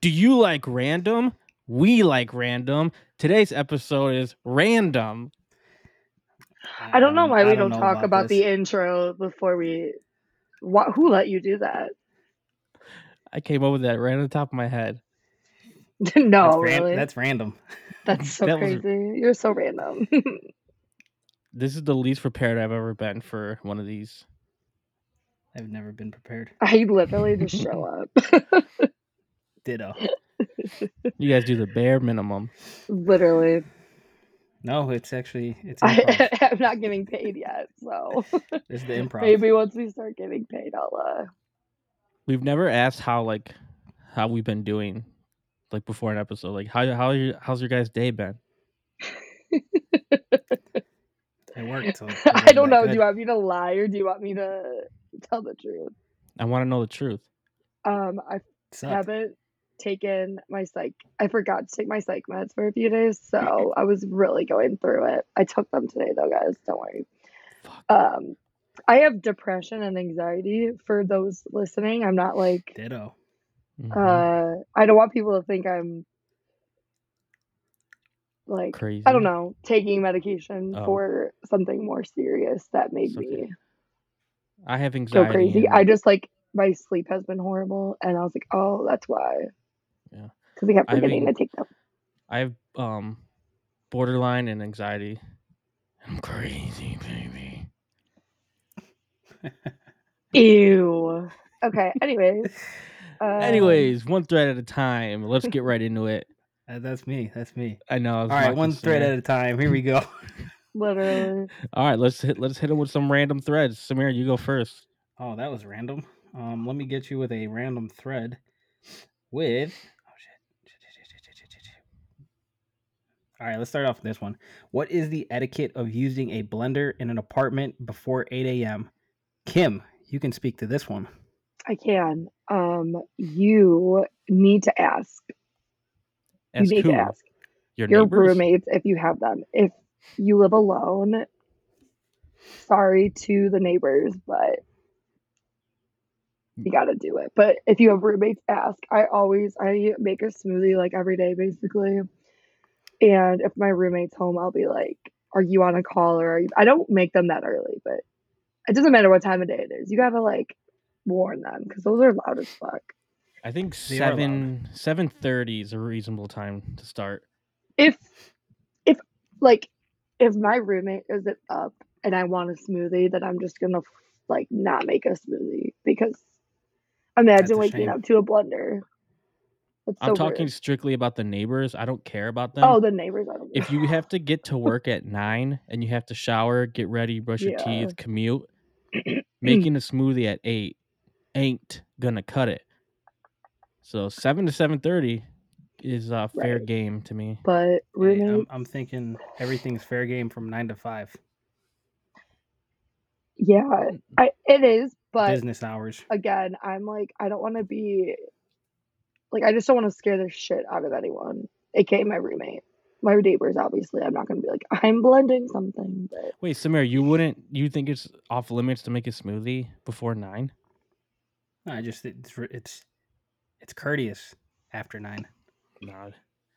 Do you like random? We like random. Today's episode is random. I don't know Um, why I we don't, know talk about, the intro before we. Wha who let you do that? I came up with that right on the top of my head. no, that's, ran- really. that's random. That's so that was- crazy. You're so random. This is the least prepared I've ever been for one of these. I've never been prepared. I literally just show up. Ditto. You guys do the bare minimum. literally. No, it's actually it's. I, I'm not getting paid yet, so This is the improv. maybe once we start getting paid, I'll. uh We've never asked how like how we've been doing like before an episode. Like how how your how's your guys' day been? It worked. So I don't that know. Do good. you want me to lie or do you want me to tell the truth? I want to know the truth. Um, I haven't taken my psych. I forgot to take my psych meds for a few days, so I was really going through it. I took them today, though, guys. Don't worry. Um, I have depression and anxiety. For those listening, I'm not like. Ditto. Mhm. Uh, I don't want people to think I'm like Crazy. I don't know taking medication Oh. for something more serious that made It's okay. me I have go So crazy. and- I just like my sleep has been horrible, and I was like, oh, that's why. Yeah. Because we kept I have forgetting an- to take them. I have um borderline and anxiety. I'm crazy, baby. Ew. Okay. Anyways. Um, Anyways, one thread at a time. Let's get right into it. Uh, that's me. That's me. I know. I All right, one thread at a time. Here we go. literally. All right, let's hit let's hit him with some random threads. Samir, you go first. Oh, that was random. Um, let me get you with a random thread with. Oh shit. Shit, shit, shit, shit, shit, shit, shit. All right, let's start off with this one. What is the etiquette of using a blender in an apartment before 8 a.m.? Kim, you can speak to this one. I can. Um, you need to ask. Ask you need who? to ask Your, your roommates if you have them. If you live alone, sorry to the neighbors, but you got to do it. But if you have roommates, ask. I always I make a smoothie like every day basically. And if my roommate's home, I'll be like, "Are you on a call or are you?" I don't make them that early, but it doesn't matter what time of day it is. You got to like warn them because those are loud as fuck. I think They seven seven thirty is a reasonable time to start. if if like if my roommate isn't up and I want a smoothie, then I'm just gonna like not make a smoothie because imagine waking shame. up to a blender. That's I'm so talking weird. strictly about the neighbors. I don't care about them. Oh, the neighbors. I don't. if you have to get to work at nine and you have to shower, get ready, brush your Yeah. teeth, commute, making a smoothie at eight ain't gonna cut it. So seven to seven thirty is uh, fair Right. game to me. but Hey, roommate, I'm, I'm thinking everything's fair game from 9 to 5. yeah, I, it is. But Business hours. again, I'm like, I don't want to be like, I just don't want to scare the shit out of anyone, aka my roommate. My neighbors, obviously, I'm not gonna be like, I'm blending something, but Wait, Samir, you wouldn't? You think it's off limits to make a smoothie before nine? No, I just it's it's it's courteous after 9. No.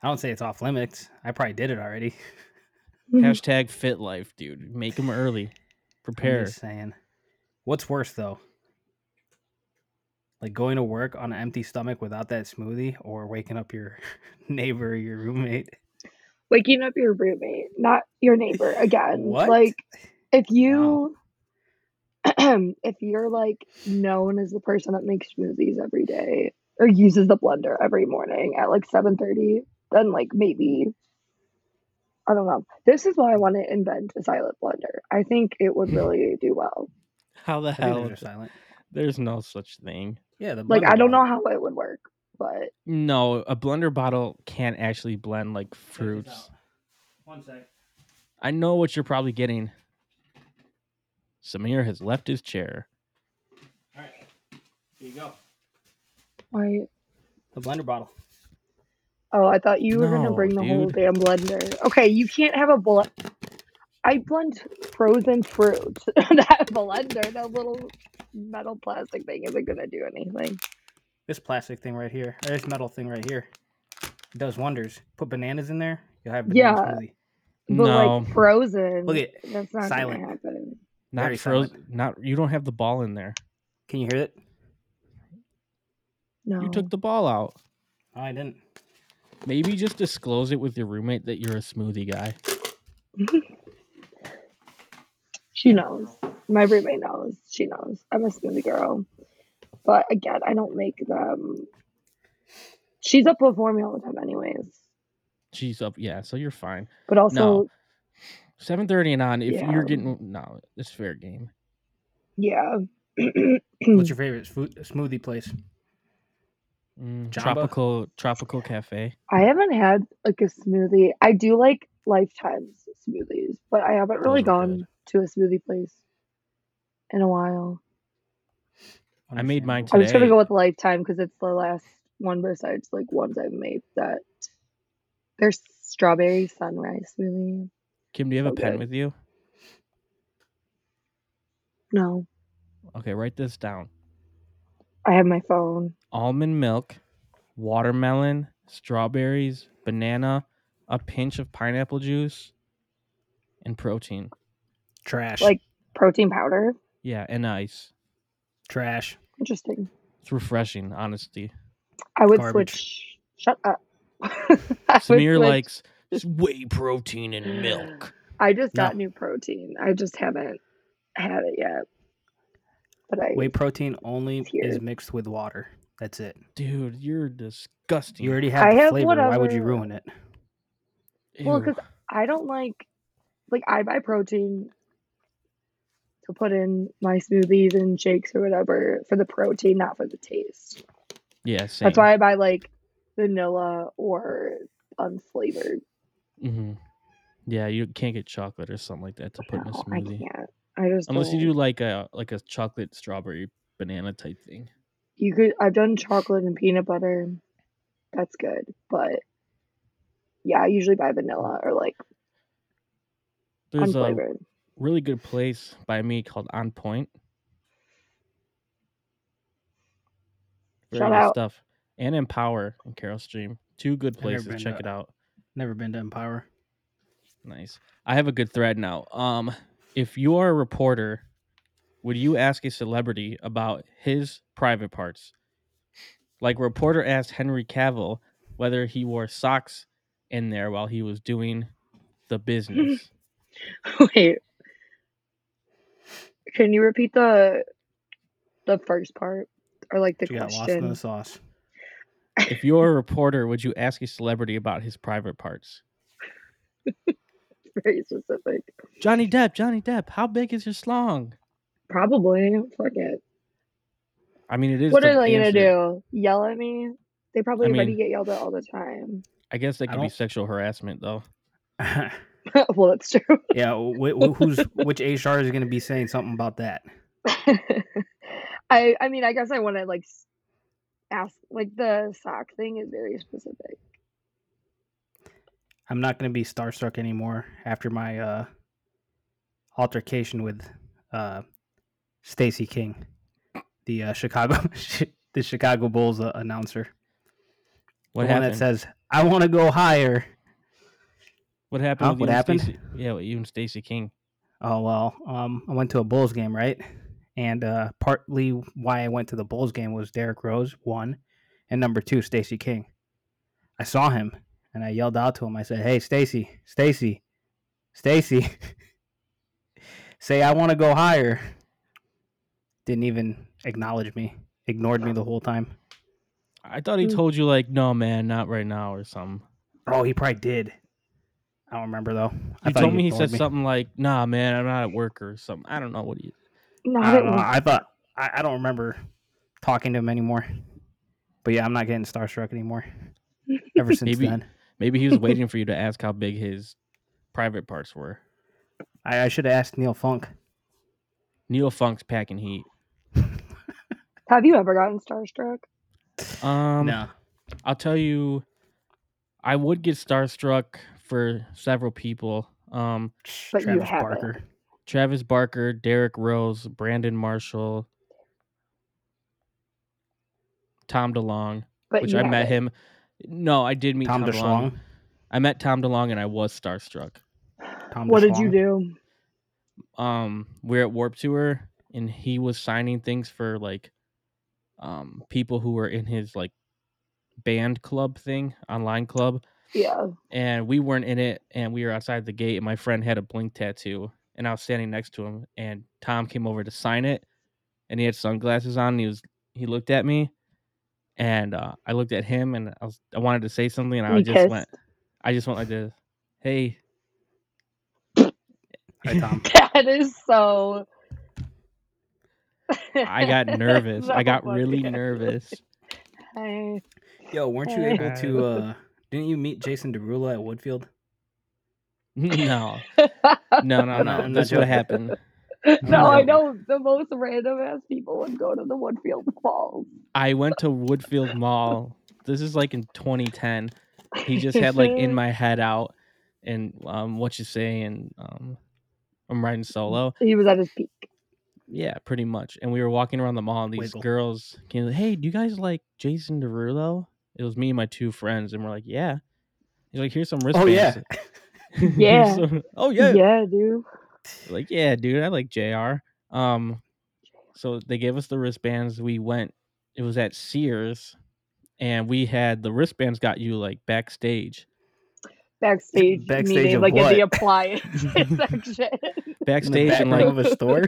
I don't say it's off limits. I probably did it already. Hashtag fit life, dude. Make them early. I'm Prepare. just saying. What's worse though? Like going to work on an empty stomach without that smoothie, or waking up your neighbor, or your roommate. waking up your roommate, not your neighbor again. What? Like if you if you're like known as the person that makes smoothies every day or uses the blender every morning at like 7:30, then like maybe I don't know. This is why I want to invent a silent blender. I think it would hmm. really do well. How the hell? those are silent. There's no such thing. Yeah, the Like I don't know how it would work, but No, a blender bottle can't actually blend like fruits. One sec. I know what you're probably getting. Samir has left his chair. All right, here you go. why The blender bottle. Oh, I thought you were gonna bring the whole damn blender. Okay, you can't have a blend. I blend frozen fruit. that blender, that little metal plastic thing isn't gonna do anything. This plastic thing right here, or this metal thing right here, it does wonders. Put bananas in there, you'll have banana Yeah. smoothie. But no, like frozen, Look at that's not silent. gonna happen. not very frozen. Not you don't have the ball in there. Can you hear it? No. You took the ball out. Oh, I didn't. Maybe just disclose it with your roommate that you're a smoothie guy. She knows. My roommate knows. She knows. I'm a smoothie girl. But again, I don't make them. She's up before me all the time, anyways. She's up, yeah. So you're fine. But also, Seven thirty and on. If Yeah. you're getting no, it's fair game. yeah. What's your favorite food, smoothie place? Mm, tropical tropical cafe. I haven't had like a smoothie. I do like Lifetime's smoothies, but I haven't really gone good. to a smoothie place in a while. I made mine I'm just gonna go with Lifetime because it's the last one besides like ones I've made that there's strawberry sunrise smoothie. Kim, do you have So a pen good. with you? No, Okay, write this down. I have my phone. Almond milk, watermelon, strawberries, banana, a pinch of pineapple juice, and protein. Trash. Like- Protein powder. Yeah, and ice. trash. Interesting. It's refreshing, honesty. I would Garbage. switch. Shut up. I would Samir likes s- whey protein and milk. I just got No. new protein. I just haven't had it yet. But I Whey protein only is mixed with water. That's it. Dude, you're disgusting. You already have I the have flavor. Why would you ruin it? well, because I don't like like I buy protein to put in my smoothies and shakes or whatever for the protein, not for the taste. yeah, same. That's why I buy like vanilla or unflavored. Mm-hmm. Yeah, you can't get chocolate or something like that to put in a No, I smoothie. can't. I just Unless you don't. do like a like a chocolate strawberry banana type thing. You could. I've done chocolate and peanut butter. That's good, but yeah, I usually buy vanilla or like There's a unflavored. Really good place by me called On Point. Very Shout good out. stuff. And Empower and Carol Stream. Two good places. Check to- it out. Never been to Empower. Nice. I have a good thread now. Um, if you are a reporter, would you ask a celebrity about his private parts? Like reporter asked Henry Cavill whether he wore socks in there while he was doing the business. Wait. Can you repeat the the first part or like the She got lost in question? the sauce. if you're a reporter, would you ask a celebrity about his private parts? Very specific. Johnny Depp, Johnny Depp, how big is your slong? Probably. Fuck it. I mean, it is. What the are they gonna do? Yell at me? They probably I already mean- get yelled at all the time. I guess that could be sexual harassment, though. well, that's true. yeah, wh- wh- who's which HR is going to be saying something about that? I I mean, I guess I want to like ask like the sock thing is very specific. I'm not going to be starstruck anymore after my uh, altercation with uh, Stacey King, the uh, Chicago the Chicago Bulls uh, announcer. What the one happened? that says, "I want to go higher." What happened? What happened? Stacey- Yeah, you and Stacey King. Oh well, um, I went to a Bulls game, right? And uh, partly why I went to the Bulls game was Derrick Rose, one, and number two, Stacey King. I saw him and I yelled out to him. I said, "Hey, Stacey, Stacey, Stacey, say I want to go higher." Didn't even acknowledge me. Ignored me the whole time. I thought he Mm. told you like, no, man, not right now, or something. Oh, he probably did. I don't remember though. I You thought told me he ignored said something like, "Nah, man, I'm not at work" or something. I don't know what he. Not I don't know. I thought I, I don't remember talking to him anymore. But yeah, I'm not getting starstruck anymore. Ever since Maybe- then, Maybe he was waiting for you to ask how big his private parts were. I, I should have asked Neil Funk. Neil Funk's packing heat. Have you ever gotten starstruck? Um, no, I'll tell you, I would get starstruck for several people. Um, But you Travis haven't. Barker. Travis Barker, Derrick Rose, Brandon Marshall. Tom DeLonge, But which I met haven't. him. No, I did meet Tom Tom, DeLonge. I met Tom DeLonge and I was starstruck. Tom What did you do? Um, we're at Warp Tour and he was signing things for like um people who were in his like band club thing, online club. Yeah. and we weren't in it and we were outside the gate and my friend had a blink tattoo and i was standing next to him and tom came over to sign it and he had sunglasses on and he was he looked at me and uh, i looked at him and i was i wanted to say something and i You just kissed. went i just went like this hey Hi, Tom. That is so. i got nervous i got really nervous Hey. Yo, weren't you Hey. able to? uh Didn't you meet Jason Derulo at Woodfield? no no no no I'm that's what happened no, I know the most random ass people would go to the Woodfield Falls. i went to woodfield mall this is like in 2010 he just had like in my head out and um what you say and um I'm riding solo. He was at his peak. Yeah, pretty much. And we were walking around the mall and these Wiggle. girls came Hey, do you guys like Jason Derulo? It was me and my two friends, and we're like, Yeah. He's like, here's some Oh wristbands. yeah. Yeah. some- oh yeah. Yeah, dude. Like, yeah, dude, I like JR. Um so they gave us the wristbands. We went it was at Sears and we had the wristbands got you like backstage. Backstage, Backstage meaning of like in the what? appliance section. In the Backstage back and like of a store.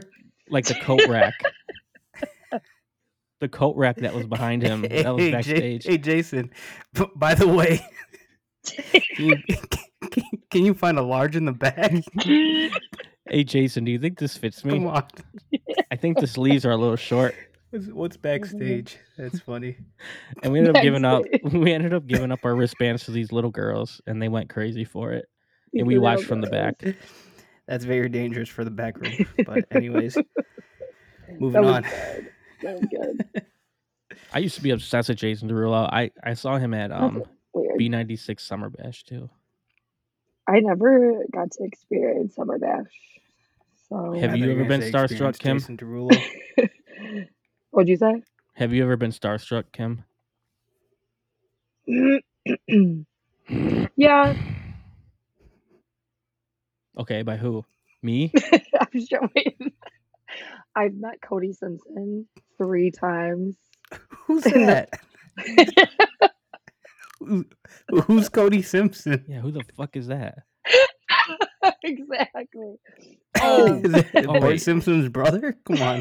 like the coat rack. The coat rack that was behind him. That was backstage. hey, Jason. By the way, can you, can, can you find a large in the back? Hey Jason, do you think this fits me? Come on. I think the sleeves are a little short. What's, what's backstage? That's funny. And we ended up giving up we ended up giving up our wristbands to these little girls and they went crazy for it. And we watched from the back. That's very dangerous for the back room. But anyways, moving on. good. That good. I used to be obsessed with Jason Derulo. I, I saw him at um B ninety six Summer Bash too. I never got to experience Summer Bash. So Have you ever been starstruck, Kim? Jason Derulo. What'd you say? Have you ever been starstruck, Kim? yeah, Okay, by who? Me? I'm sure. I've met Cody Simpson three times. Who's that? Who- Who's Cody Simpson? Yeah, who the fuck is that? exactly. Oh, Um, is that Oh, Bart wait. Simpson's brother? Come on.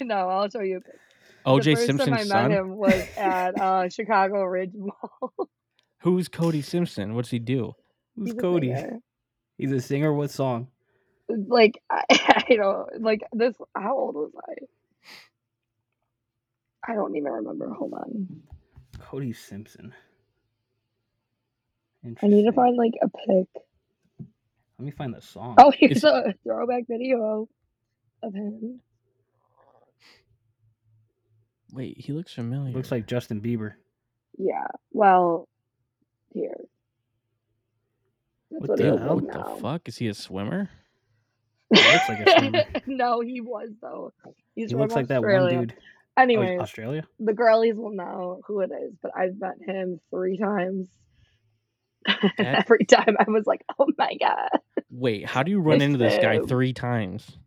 no, I'll show you. a pic. OJ the first Simpson's time I son? met him was at uh, Chicago Ridge Mall. Who's Cody Simpson? What's he do? Who's He's Cody? singer. He's a singer. What song? Like I, I don't like this. How old was I? I don't even remember. Hold on. Cody Simpson. I need to find like a pic. Let me find the song. Oh, here's Is- a throwback video of him. Wait, he looks familiar. Looks like Justin Bieber. Yeah. Well, here. That's What what, the he Dude, looks hell? what now. the fuck? Is he a swimmer? He looks like a swimmer. no, he was though. He's He from looks like that one dude. Oh, Anyway, Australia. the girlies will know who it is, but I've met him three times. That- Every time I was like, "Oh my god!" Wait, how do you run It's into this guy three times?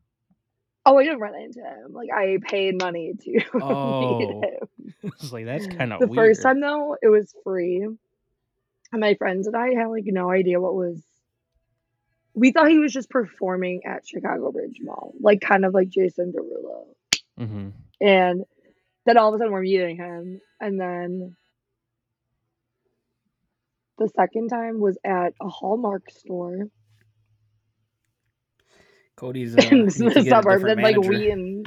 Oh, I didn't run into him. Like I paid money to Oh, meet him. It's like that's kind of the weird. first time though, it was free, and my friends and I had like no idea what was. We thought he was just performing at Chicago Ridge Mall, like kind of like Jason Derulo. hmm And then all of a sudden we're meeting him. And then the second time was at a Hallmark store Cody's uh, in the suburbs and like. Wheaton.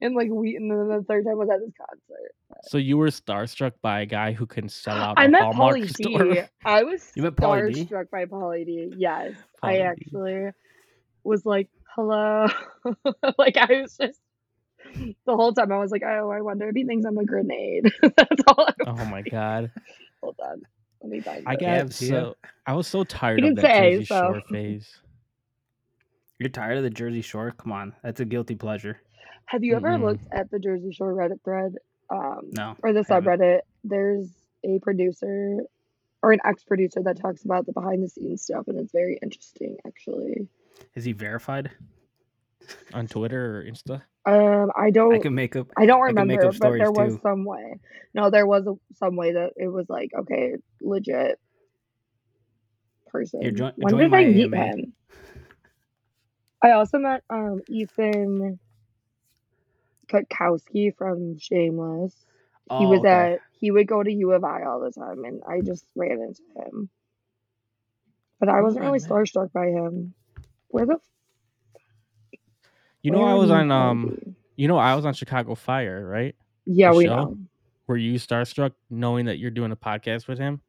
And like Wheaton. And then the third time was at this concert. So you were starstruck by a guy who can sell out I a met Hallmark Pauly store. D. I was You met Pauly D? starstruck by Pauly D. Yes. I D. actually was like, hello. like I was just the whole time I was like, oh, I wonder if he thinks I'm a grenade. That's all I was thinking. Oh my god! Hold on. Let me find I it. got Gabs, yeah. so I was so tired of that say, Jersey so. Shore phase. You're tired of the Jersey Shore? Come on, that's a guilty pleasure. Have you ever Mm-mm. looked at the Jersey Shore Reddit thread um, No, or the subreddit, there's a producer or an ex producer that talks about the behind the scenes stuff, and it's very interesting, actually. Is he verified? On Twitter or Insta. Um, I don't. I can make up. I don't I make remember, up but there was too. some way. No, there was a, some way that it was like okay, legit person. join- when did my I meet AMA. him? I also met um Ethan Cutkosky from Shameless. he Oh, was okay. at he would go to U of I all the time, and I just ran into him. But I wasn't really starstruck by him. Where the You know, where I was on um. You know, I was on Chicago Fire, right? Yeah, the we show? know. Were you starstruck knowing that you're doing a podcast with him?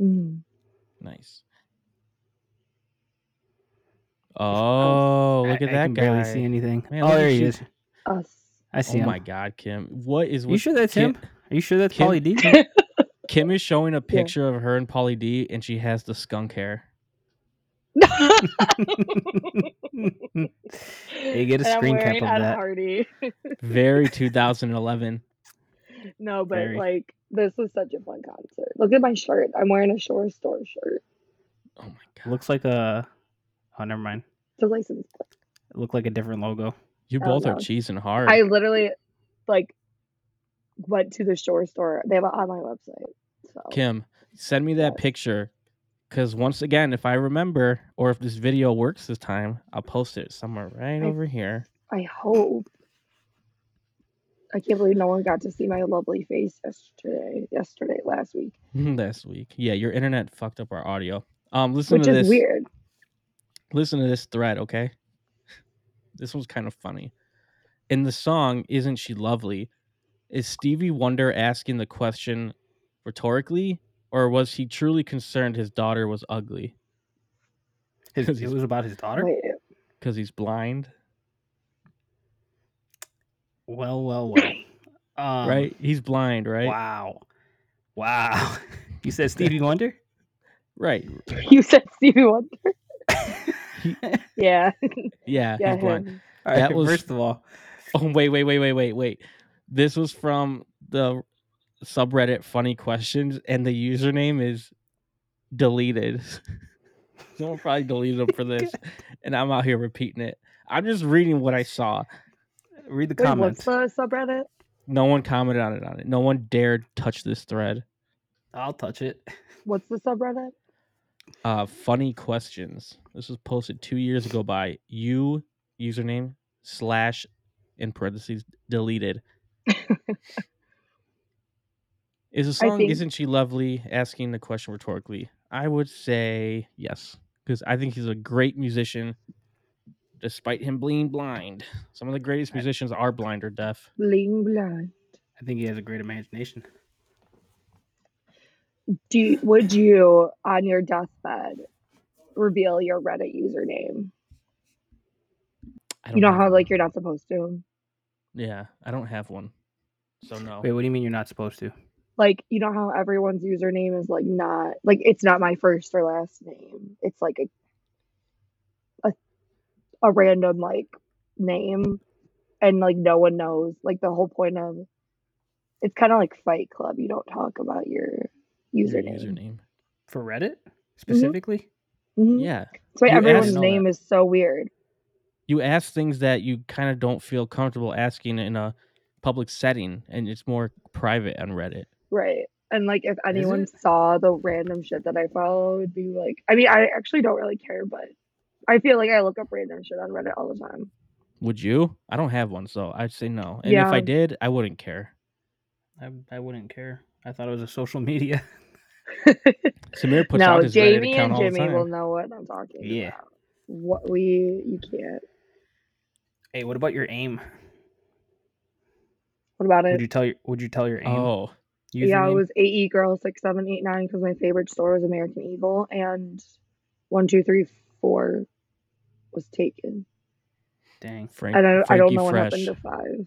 Mhm. Nice. Oh, look I, at I that can guy! barely see anything. Man, oh, there he is. Us. I see Oh him. my God, Kim! What is? What, you sure that's Kim? him? Are you sure that's Kim- Pauly D? Kim is showing a picture of her and Pauly D, and she has the skunk hair. Hey, get a And screen cap of Ed that. Hardy. Very 2011. no, but Very. like this was such a fun concert. Look at my shirt. I'm wearing a Shore Store shirt. Oh my God! Looks like a. Oh, never mind. It's a license plate. It looked like a different logo. You both are no. cheesing hard. I literally like went to the Shore Store. They have an online website. So Kim, send me that Yes. picture. Because once again, if I remember, or if this video works this time, I'll post it somewhere right I- over here. I hope. I can't believe no one got to see my lovely face yesterday. Yesterday, last week, Last week. Yeah, your internet fucked up our audio. Um, listen to this. which to is this. weird. Listen to this thread, okay? This one's kind of funny. In the song "Isn't She Lovely," is Stevie Wonder asking the question rhetorically, or was he truly concerned his daughter was ugly His, 'Cause it was about his daughter. Because he's blind? Well, well, well. Um, right? He's blind, right? Wow. Wow. You said Stevie Wonder? Right. you said Stevie Wonder? He- Yeah, yeah, yeah, he's blind. him. All That was- first of all, Oh wait, wait, wait, wait, wait, wait. This was from the subreddit funny questions, and the username is deleted. Someone probably deleted them for this, and I'm out here repeating it. I'm just reading what I saw. read the Wait, comments. what's the subreddit? No one commented on it on it. No one dared touch this thread. I'll touch it. What's the subreddit? Uh, funny questions. This was posted two years ago by you username slash in parentheses deleted. Is the I song think- "Isn't She Lovely" asking the question rhetorically? I would say yes, because I think he's a great musician, despite him being blind. Some of the greatest I- musicians are blind or deaf. Bling blind. I think he has a great imagination. Do you, would you on your deathbed reveal your Reddit username? I You don't know have how like you're not supposed to. yeah, I don't have one, so no. Wait, what do you mean you're not supposed to? Like you know how everyone's username is like not like it's not my first or last name. It's like a a, a random like name and like no one knows. Like the whole point of it's kind of like Fight Club. You don't talk about your Your username. username. For Reddit specifically? Mhm. Yeah, That's why You everyone's name is so weird. you ask things that you kind of don't feel comfortable asking in a public setting, and it's more private on Reddit. Right. And like if anyone saw the random shit that I follow, it would be like I mean, I actually don't really care, but I feel like I look up random shit on Reddit all the time. Would you? I don't have one, so I'd say no. And if I did, I wouldn't care. I, I wouldn't care. I thought it was a social media. Samir puts no, out his Jamie Reddit account and all the Jimmy will know what I'm talking Yeah. about. What we you can't. Hey, what about your aim? What about it? Would it? you tell your Would you tell your aim? Oh, Yeah, it was AE girl six seven eight nine because my favorite store was American Eagle and one two three four was taken. Dang. Frank, And I, I don't know what happened to five.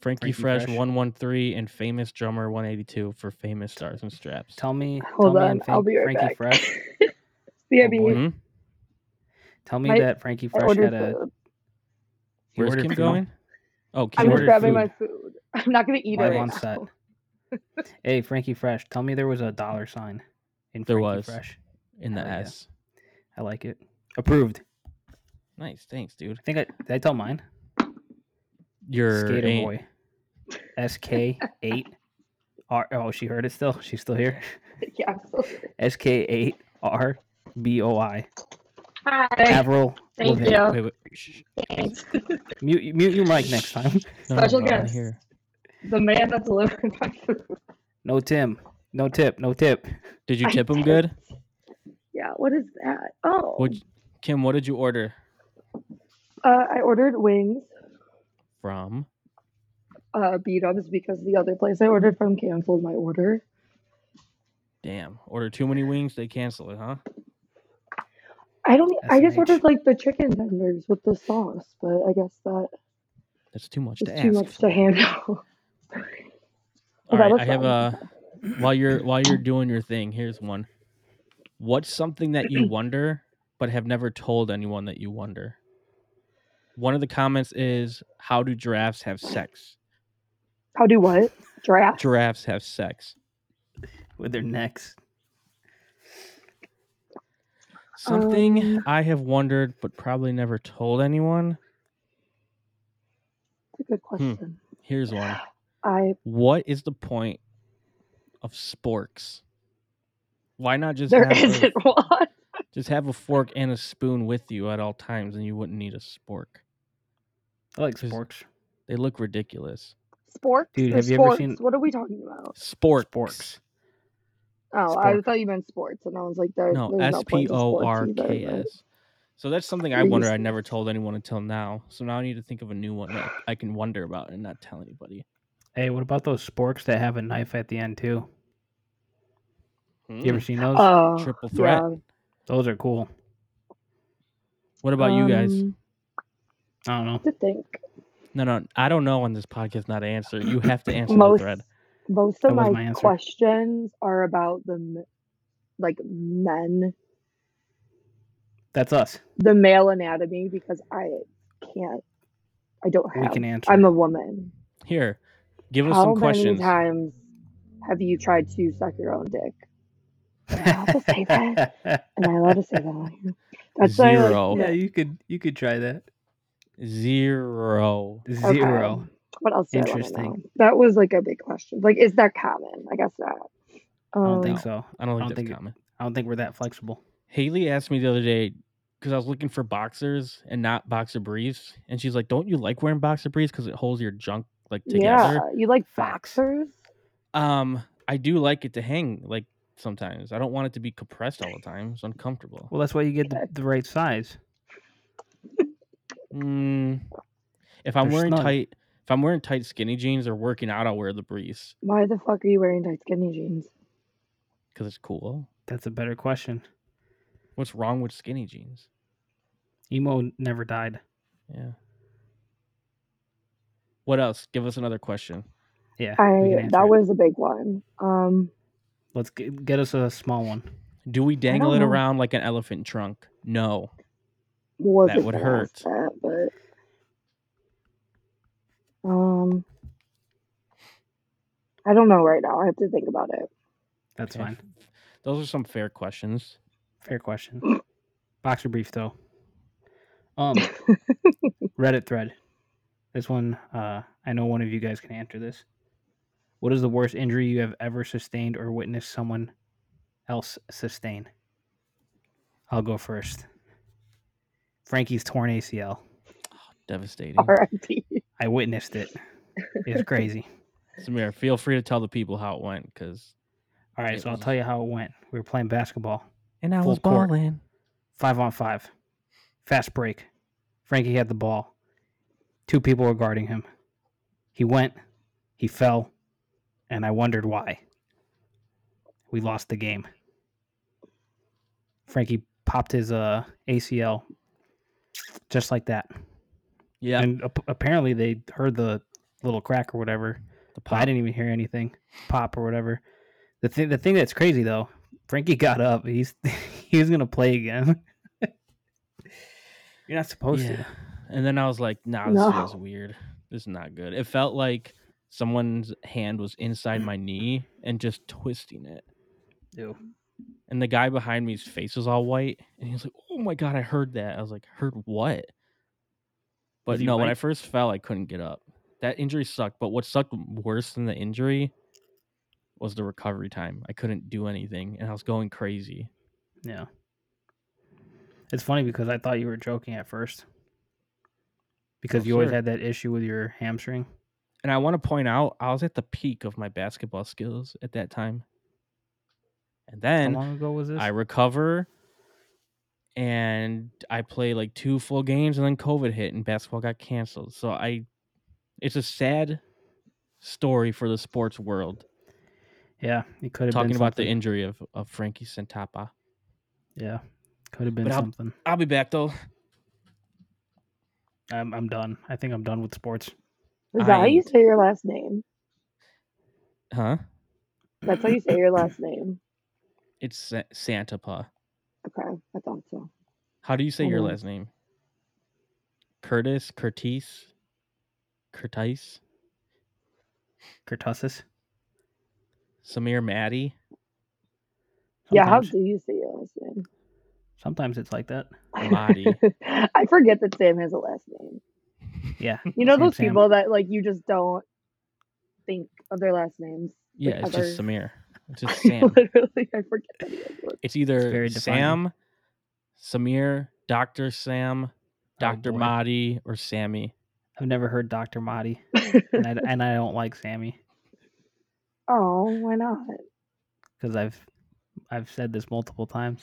Frankie, Frankie Fresh, Fresh. one one three, and famous drummer one eighty two for famous stars and straps. Tell me. Hold tell me on, and I'll Frank- be right Frankie back. Fresh. CIB. boy. Mhm. Tell me My- that Frankie Fresh had a. food. Where's Kim going? Oh, I'm just grabbing food. my food. I'm not gonna eat it right on now. set. Hey, Frankie Fresh, tell me there was a dollar sign in There Frankie was. Fresh. in the Hell yeah. S. I like it. Approved. Nice, thanks, dude. I think I did I tell mine. Your Skater ain't- boy. SK eight. R oh she heard it still. She's still here. yeah. absolutely. SK eight R B O I. Hi. Avril. Thank Lavigne. you. Wait, wait. shh. Thanks. Mute mute your mic next time. No, no, Special no, I wanna guest. hear. The man that delivered my food. No Tim. No tip. No tip. Did you I tip him did. good? Yeah. What is that? Oh. What, Kim? What did you order Uh, I ordered wings. from? Uh, beat ups because the other place I ordered from canceled my order. Damn, order too many wings, they cancel it, huh? I don't. I just SMH. ordered like the chicken tenders with the sauce, but I guess that That's too much is to too ask. much to handle. All that right, was I have a. While you're while you're doing your thing, here's one. What's something that you wonder but have never told anyone that you wonder? One of the comments is, "How do giraffes have sex?" How do what? Draft. Giraffes have sex. With their necks. Something Um, I have wondered but probably never told anyone. That's a good question. Here's one. I What is the point of sporks? Why not just there have a- isn't one. just have a fork and a spoon with you at all times, and you wouldn't need a spork. I like sporks. They look ridiculous. Sports. Dude, or have you ever seen- What are we talking about? Sporks. Sporks. Oh, I thought you meant sports, and I was like, there, No, there's S no P point to O sports R either, K but- S. So that's something I wonder I never told anyone until now. So now I need to think of a new one that I can wonder about and not tell anybody. Hey, what about those sporks that have a knife at the end too? You ever Mm. seen those? Oh, Triple threat. yeah. those are cool. What about you guys? Um, I don't know. To think, No, no, I don't know on this podcast. Not to answer. You have to answer most the thread. most of my, my questions are about the like men, That's us. the male anatomy, because I can't, I don't have. We have. can answer. I'm a woman. Here, give us How some many times have you tried to suck your own dick? Am I allowed to say that? Am I allowed to say that? That's why, like, Zero. yeah, you could you could try that. Zero. Okay. Zero. What else do I Interesting. know? That was like a big question. Like, is that common? I guess that. I don't think Um, so. I don't think I don't think common. I don't think we're that flexible. Haley asked me the other day because I was looking for boxers and not boxer briefs, and she's like, "Don't you like wearing boxer briefs because it holds your junk like together. Yeah, you like Facts. boxers? Um, I do like it to hang like sometimes. I don't want it to be compressed all the time. It's uncomfortable. Well, that's why you get the, the right size. Mm, if I'm They're wearing snug. tight, if I'm wearing tight skinny jeans or working out, I'll wear the briefs Why the fuck are you wearing tight skinny jeans? because it's cool. That's a better question. What's wrong with skinny jeans? Emo never died. Yeah. What else? Give us another question. Yeah, I that it. was a big one. Um, Let's get, get us a small one. Do we dangle it know. around like an elephant trunk? No. wasn't That would hurt. That, but um, I don't know right now. I have to think about it. That's Okay. fine. Those are some fair questions. Fair question. Boxer brief though. Um, Reddit thread. This one, uh, I know one of you guys can answer this. What is the worst injury you have ever sustained or witnessed someone else sustain? I'll go first. Frankie's torn ACL. Devastating. R.I.P. I witnessed it. It's crazy. Samir, feel free to tell the people how it went because. All right, It so I'll tell you how it went. We were playing basketball, And I Full was court. balling. five on five, fast break. Frankie had the ball. Two people were guarding him. He went, he fell, and I wondered why. We lost the game. Frankie popped his uh, ACL just like that. Yeah. And ap- apparently they heard the little crack or whatever. I didn't even hear anything pop or whatever. The thing, the thing that's crazy though, Frankie got up. He's he's gonna play again. You're not supposed Yeah. to. And then I was like, nah, this No. feels weird. This is not good. It felt like someone's hand was inside my knee and just twisting it. Ew. And the guy behind me's face was all white, and he was like, "Oh my god, I heard that." I was like, "Heard what?" But Was he no, when I first fell, I couldn't get up. That injury sucked. But what sucked worse than the injury was the recovery time. I couldn't do anything, and I was going crazy. Yeah. It's funny because I thought you were joking at first. Because Oh, you always had that issue with your hamstring. And I want to point out, I was at the peak of my basketball skills at that time. And How then long ago was this? I recover and I play like two full games and then COVID hit and basketball got canceled. So I it's a sad story for the sports world yeah, it could have been. talking about the injury of, of Frankie Santapa. Yeah, could have been But I'll- something. I'll be back though. I'm I'm done. I think I'm done with sports. Is that how you say your last name? Huh? That's how you say your last name. It's Sa- Santapa. Okay, I thought so. How do you say your Mhm. last name? Curtis, Curtis, Curtis, Kurtusis. Samir Maddie. Yeah, how Sometimes- do you say your last name? Sometimes it's like that. Mahdi. I forget that Sam has a last name. Yeah. You know those Sam. people that like you just don't think of their last names. Yeah, it's just Samir. It's just Sam. Literally, I forget that he has one. It's either very Sam, Samir, Doctor Sam, Oh, Doctor boy. Mahdi, or Sammy. I've never heard Dr. Mahdi, and I, and I don't like Sammy oh, why not? because I've I've said this multiple times.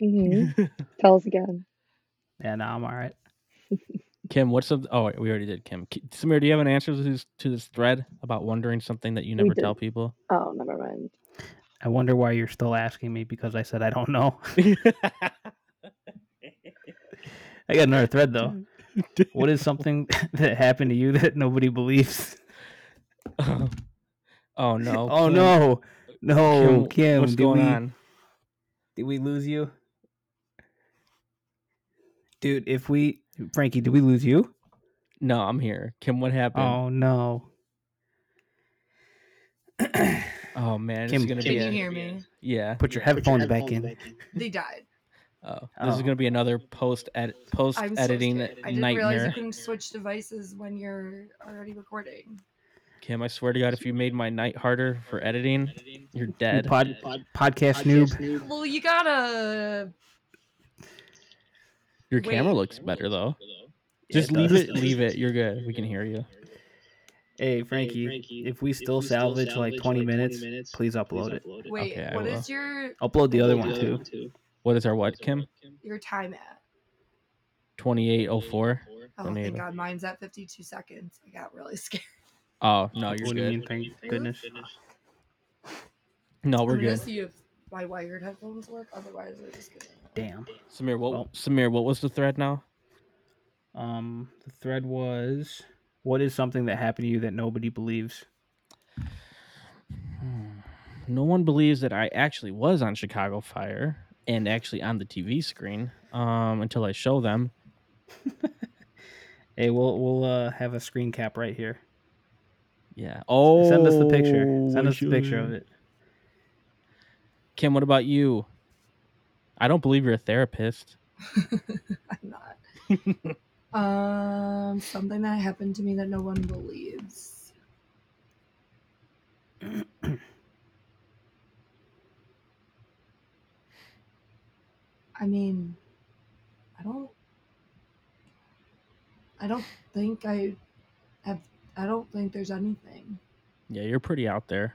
Hmm Tell us again. Yeah, no, I'm all right. Kim, what's up? Oh, we already did Kim. Samir, do you have an answer to this to this thread about wondering something that you never tell people? Oh, never mind. I wonder why you're still asking me because I said I don't know. I got another thread though. What is something that happened to you that nobody believes? oh no! oh Kim. no, no, Kim, what's going we, on? Did we lose you, dude? If we, Frankie, did we lose you? No, I'm here. Kim, what happened? Oh no. Oh, man, Kim, gonna Can be you a, hear me? yeah. Put your headphones back in. They died. Oh, this oh. is Oh. gonna be another post ed- post I'm so editing scared. I didn't realize you couldn't switch devices when you're already recording. Kim, I swear to God, if you made my night harder for editing, you're dead. Pod, podcast noob. Well, you gotta. Your camera Wait. looks better though. Yeah, Just it leave does. it. Leave it. You're good. We can hear you. Hey Frankie, if we still salvage like 20 minutes, please upload it. Wait, Okay, I what will. is your Upload the other one too. What is our what, Kim? your time at? Twenty eight oh four. Oh, Don't thank. God, mine's at 52 seconds. I got really scared. Oh no, you're what do you mean? Thank goodness. No, we're I'm gonna good. see if my wired headphones work. Otherwise, we're just gonna. Damn. Samir, what? Well- Samir, what was the thread now? Um, the thread was, "What is something that happened to you that nobody believes?" No one believes that I actually was on Chicago Fire and actually on the TV screen um, until I show them. Hey, we'll we'll uh, have a screen cap right here. Yeah. Oh, Send us the picture. Send I us the picture of it. Kim, what about you? I don't believe you're a therapist. I'm not. um, something that happened to me that no one believes. I mean, I don't. I don't think I have. I don't think there's anything. Yeah, you're pretty out there.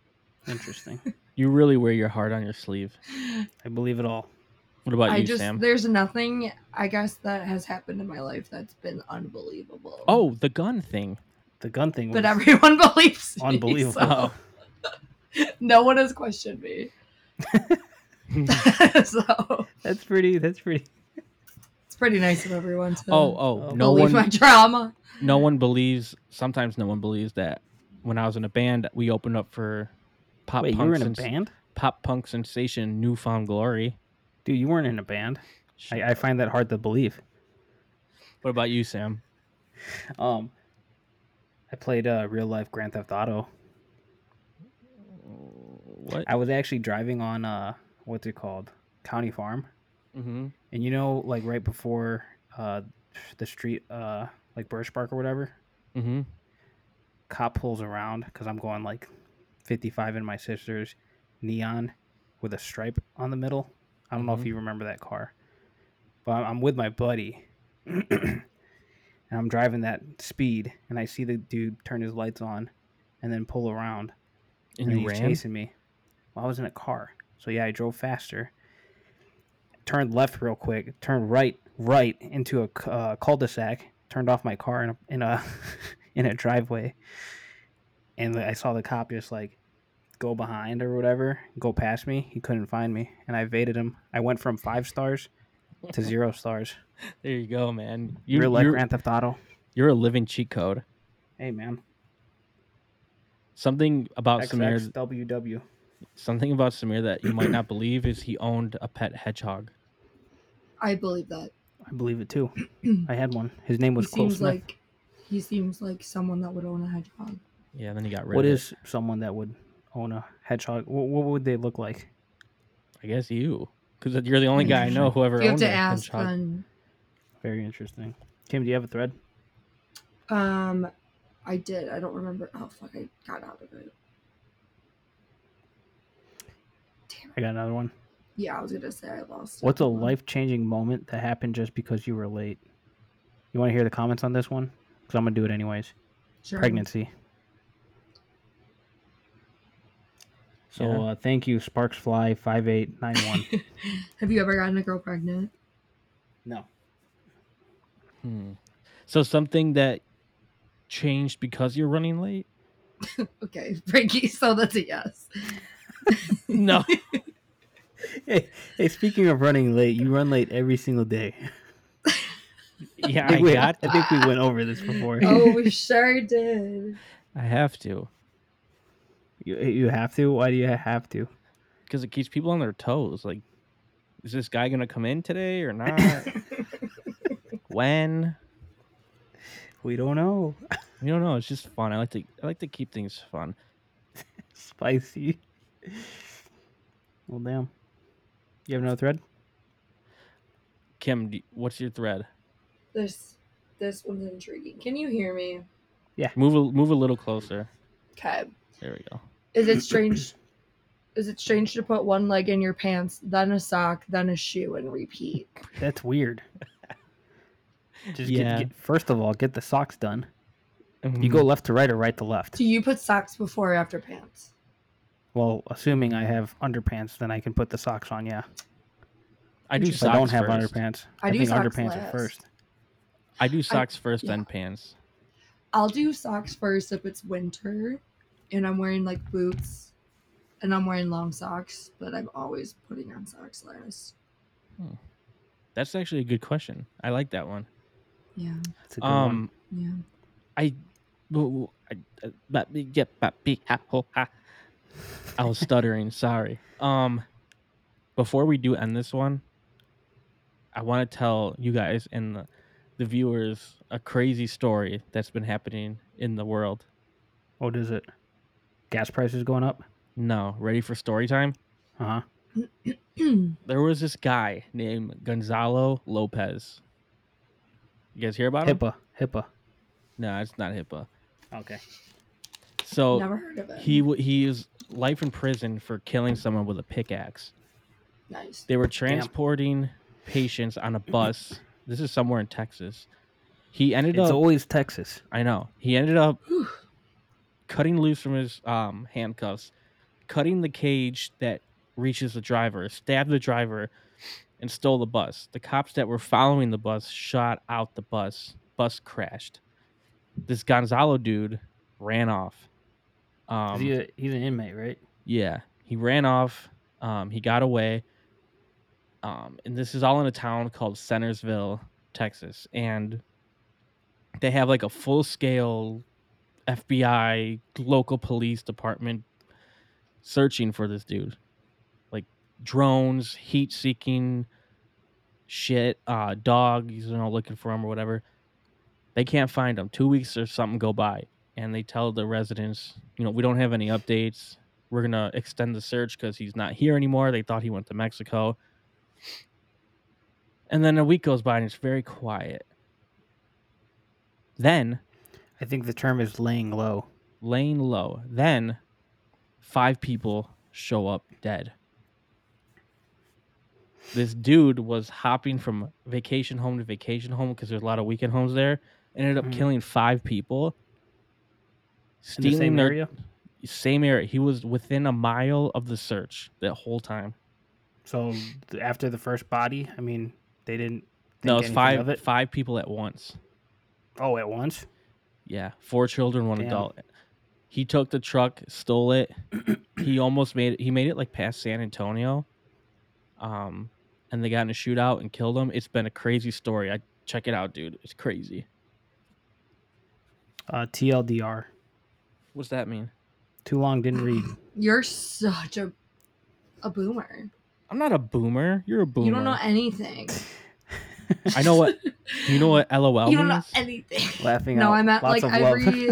Interesting. You really wear your heart on your sleeve. I believe it all. What about I you, just Sam? there's nothing I guess that has happened in my life that's been unbelievable. Oh, the gun thing. The gun thing was but everyone believes me, unbelievable. so no one has questioned me. so That's pretty. That's pretty. it's pretty nice of everyone to Oh, oh, Oh. no believe one, my drama. no one believes. Sometimes no one believes that when I was in a band, we opened up for pop Wait, you punk were in a sens- band, pop punk sensation New Found Glory. dude. You weren't in a band. I, I find that hard to believe. What about you, Sam? Um, I played uh, real life Grand Theft Auto. What? I was actually driving on uh, what's it called, County Farm, Mm-hmm. and you know, like right before uh, the street, uh, like Birch Park or whatever, Mm-hmm. cop pulls around because I'm going like 55 in my sister's neon with a stripe on the middle. I don't know if Mhm. you remember that car, but I'm with my buddy, and I'm driving that speed, and I see the dude turn his lights on, and then pull around, And you he's ran? chasing me. Well, I was in a car, so yeah, I drove faster. Turned left real quick. Turned right, right into a uh, cul-de-sac. Turned off my car in a in a, in a driveway, and I saw the cop just like go behind or whatever, go past me. He couldn't find me, and I evaded him. I went from five stars to zero stars. There you go, man. You, Real life you're, Grand Theft Auto. you're a living cheat code. Hey man, Something about Samir. XXWW. Something about Samir that you might not believe is he owned a pet hedgehog. I believe that. I believe it too. I had one. His name He was Quill seems Smith. like he seems like someone that would own a hedgehog. Yeah, then he got rid What of is someone that would own a hedgehog? What, what would they look like? I guess you, because you're the only guy I know who ever You have owned to a ask hedgehog. then. Very interesting. Kim, do you have a thread? Um, I did. I don't remember. Oh fuck! I got out of it. Damn it. I got another one. Yeah, I was gonna say I lost. it. What's a Hold on. life changing moment that happened just because you were late? You want to hear the comments on this one? Because I'm gonna do it anyways. Sure. Pregnancy. So Yeah. uh, thank you, Sparks Fly five eight nine one. Have you ever gotten a girl pregnant? No, Hmm. So something that changed because you're running late? Okay, Frankie. So that's a yes. No. hey, hey, speaking of running late, you run late every single day. yeah, I I got. I think we went over this before. oh, we sure did. I have to You, you have to. Why do you have to? because it keeps people on their toes. Like, is this guy gonna come in today or not? when? We don't know. we don't know. It's just fun. I like to. I like to keep things fun. Spicy. Well, damn. You have another thread? Kim, do- what's your thread? This this one's intriguing. Can you hear me? Yeah. Move a move a little closer. Okay. There we go. Is it strange? is it strange to put one leg in your pants, then a sock, then a shoe, and repeat? That's weird. Just Yeah. get, get, first of all, get the socks done. You Mhm. go left to right or right to left. Do you put socks before or after pants? Well, assuming I have underpants, then I can put the socks on. Yeah. I do If socks I don't have first. underpants, I I, do think socks underpants last. are first. I do socks first, yeah. then pants. I'll do socks first if it's winter and I'm wearing like boots and I'm wearing long socks, but I'm always putting on socks last. That's actually a good question. I like that one. Yeah. That's a good one. Um, Yeah. I, w- I, uh, but me- yeah, but be- ha- I was stuttering. Sorry. Um, before we do end this one, I want to tell you guys and the, the viewers a crazy story that's been happening in the world. What is it? Gas prices going up? No, ready for story time? Uh huh. There was this guy named Gonzalo Lopez. You guys hear about him? HIPAA. HIPAA. No, it's not HIPAA. Okay. So Never heard of it. he w- he is life in prison for killing someone with a pickaxe. nice. They were transporting patients on a bus. this is somewhere in Texas. He ended It's up. It's always Texas. I know. He ended up cutting loose from his um, handcuffs, cutting the cage that reaches the driver, stabbed the driver, and stole the bus. The cops that were following the bus shot out the bus. Bus crashed. This Gonzalo dude ran off. Um, he a, he's an inmate, right? yeah, he ran off. Um, he got away. Um, and this is all in a town called Centerville, Texas, and they have like a full scale FBI local police department searching for this dude, like drones, heat seeking shit, uh, dogs, you know, looking for him or whatever. They can't find him. Two weeks or something go by. and they tell the residents, you know, we don't have any updates. We're gonna extend the search because he's not here anymore. They thought he went to Mexico. And then a week goes by and it's very quiet. Then I think the term is laying low. laying low. Then five people show up dead. This dude was hopping from vacation home to vacation home because there's a lot of weekend homes there. Ended up Mhm. killing five people. In the same their- area. Same area. He was within a mile of the search that whole time. So after the first body, I mean, they didn't. Think No, it's five it. five people at once. Oh, at once. Yeah, four children, one Damn. adult. He took the truck, stole it. he almost made it. He made it like past San Antonio. Um, and they got in a shootout and killed him. It's been a crazy story. I check it out, dude. It's crazy. Uh, TLDR. What's that mean? Too long, didn't read. You're such a a boomer. I'm not a boomer. You're a boomer. You don't know anything. I know what. You know what LOL you don't know anything. Laughing no, out I meant lots like of love. every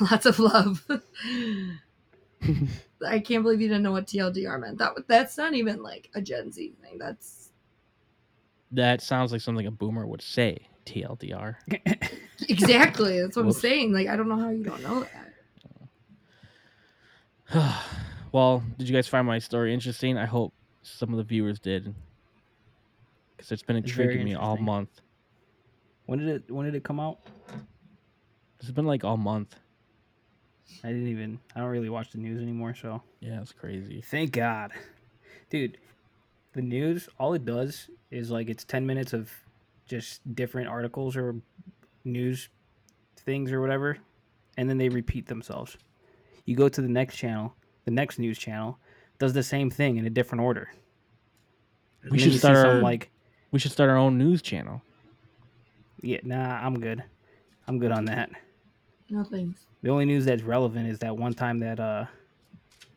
lots of love. I can't believe you didn't know what TLDR meant. That that's not even like a Gen Z thing. That's that sounds like something a boomer would say. TLDR. exactly that's what Whoops. I'm saying. Like I don't know how you don't know that. well, did you guys find my story interesting? I hope some of the viewers did, because it's been It's intriguing me all month. when did it? When did it come out? It's been like all month. I didn't even. I don't really watch the news anymore. So Yeah, it's crazy. thank God, dude. The news, all it does is like it's ten minutes of just different articles or news things or whatever, and then they repeat themselves. You go to the next channel, the next news channel does the same thing in a different order. We should start some, our- like We should start our own news channel. yeah, nah, I'm good. I'm good on that. No thanks. The only news that's relevant is that one time that uh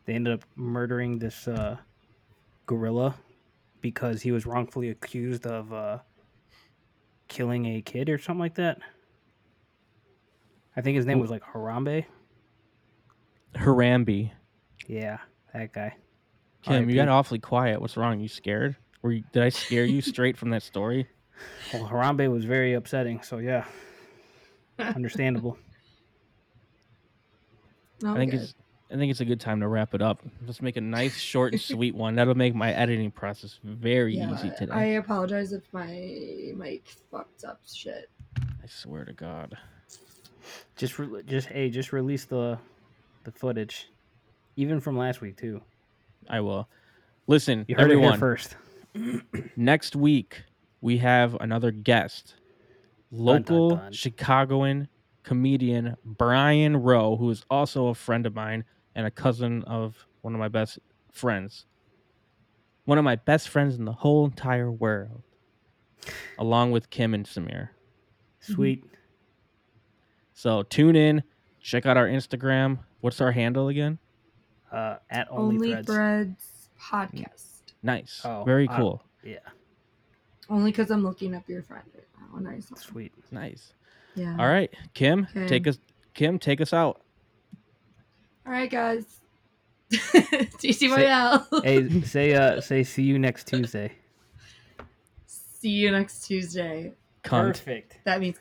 they ended up murdering this uh gorilla because he was wrongfully accused of uh killing a kid or something like that. I think his name was like Harambe. Harambe. Yeah, that guy. Kim, you got awfully quiet. What's wrong? You scared? Were you, did I scare you straight from that story? Well, Harambe was very upsetting, so yeah. Understandable. No, I think good. it's I think it's a good time to wrap it up. Let's make a nice, short, and sweet one. That'll make my editing process very Yeah, easy today. I apologize if my mic fucked up shit. I swear to God. Just re- just hey, just release the the footage. Even from last week too. I will. Listen, You heard it everyone. here first. Next week we have another guest dun, local dun. chicagoan comedian brian rowe who is also a friend of mine and a cousin of one of my best friends one of my best friends in the whole entire world along with kim and samir Sweet. so tune in check out our instagram what's our handle again Uh at only, Only threads. Threads podcast. Nice Oh, very I- cool Yeah, Only because I'm looking up your friend right now. A nice one. sweet. nice Yeah. all right kim Okay. take us kim take us out All right, guys. TC Royale. hey, say uh say see you next Tuesday. See you next Tuesday. cunt Perfect. That means